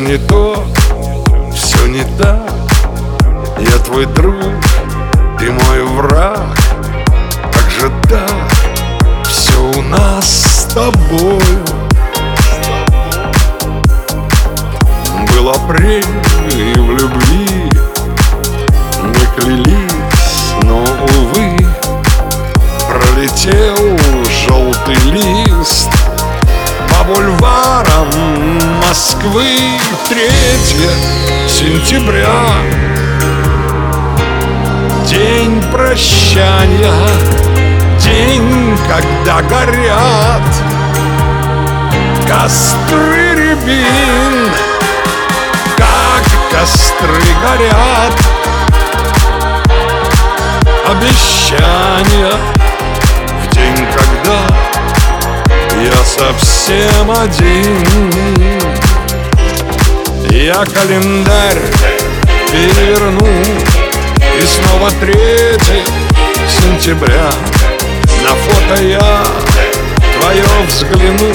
не то, все не так. Я твой друг, ты мой враг. Как же так, все у нас с тобою Был апрель и в любви Мы клялись, но, увы Пролетел желтый лист. По бульварам Москвы 3 сентября. День прощания День, когда горят Костры рябин. Как костры горят. Обещания В день, когда Я совсем один Я календарь переверну. И снова третье сентября. На фото я твое взгляну.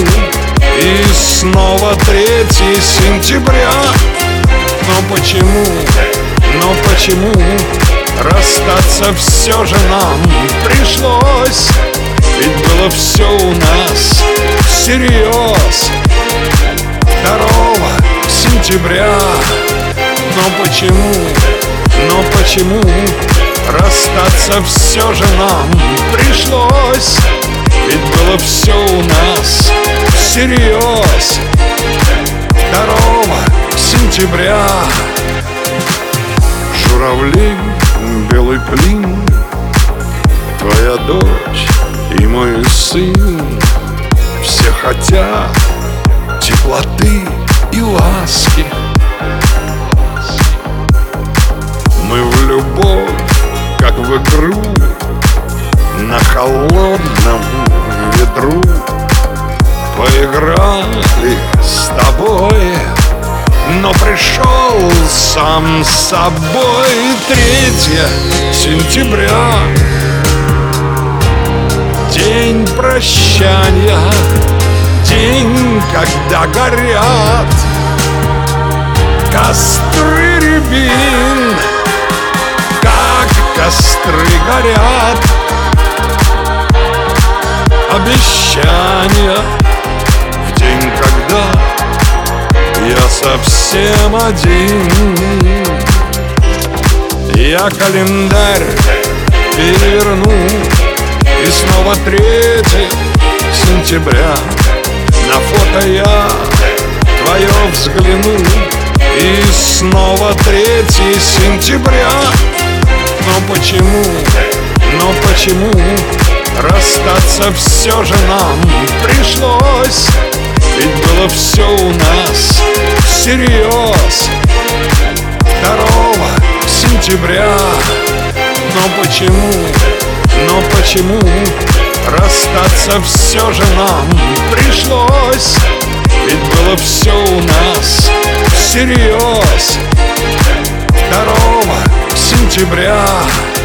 И снова третье сентября. Но почему, но почему Расстаться все же нам пришлось? Ведь было все у нас всерьез Второго сентября. Но почему, но почему Расстаться все же нам пришлось? Ведь было все у нас всерьез Второго сентября. Журавли, белый клин Твоя дочь и мой сын. Все хотят теплоты и ласки. Мы в любовь, как в игру На холодном ветру. Поиграли с тобой Но пришел сам собой Третье сентября. День прощания День, когда горят Костры рябин Как костры горят. Обещания В день, когда Я совсем один. Я календарь переверну И снова третье сентября. На фото я твое взгляну И снова третье сентября. Но почему, но почему Расстаться все же нам пришлось? Ведь было все у нас всерьез Второго сентября. Но почему, но почему Расстаться все же нам пришлось? Ведь было все у нас всерьез сентября